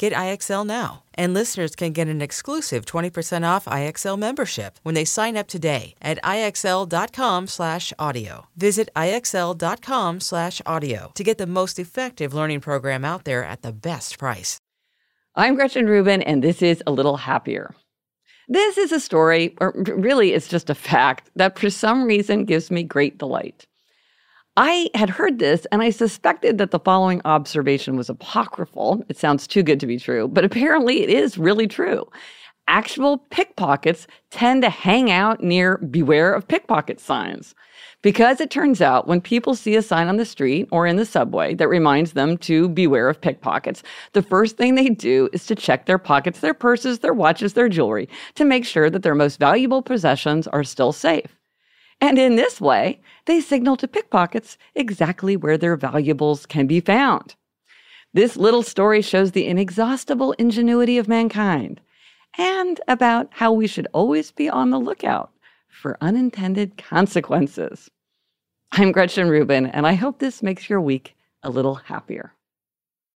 Get IXL now. And listeners can get an exclusive 20% off IXL membership when they sign up today at IXL.com/audio. Visit IXL.com/audio to get the most effective learning program out there at the best price. I'm Gretchen Rubin, and this is A Little Happier. This is a story, or really, it's just a fact, that for some reason gives me great delight. I had heard this and I suspected that the following observation was apocryphal. It sounds too good to be true, but apparently it is really true. Actual pickpockets tend to hang out near beware of pickpocket signs. Because it turns out when people see a sign on the street or in the subway that reminds them to beware of pickpockets, the first thing they do is to check their pockets, their purses, their watches, their jewelry to make sure that their most valuable possessions are still safe. And in this way, they signal to pickpockets exactly where their valuables can be found. This little story shows the inexhaustible ingenuity of mankind and about how we should always be on the lookout for unintended consequences. I'm Gretchen Rubin, and I hope this makes your week a little happier.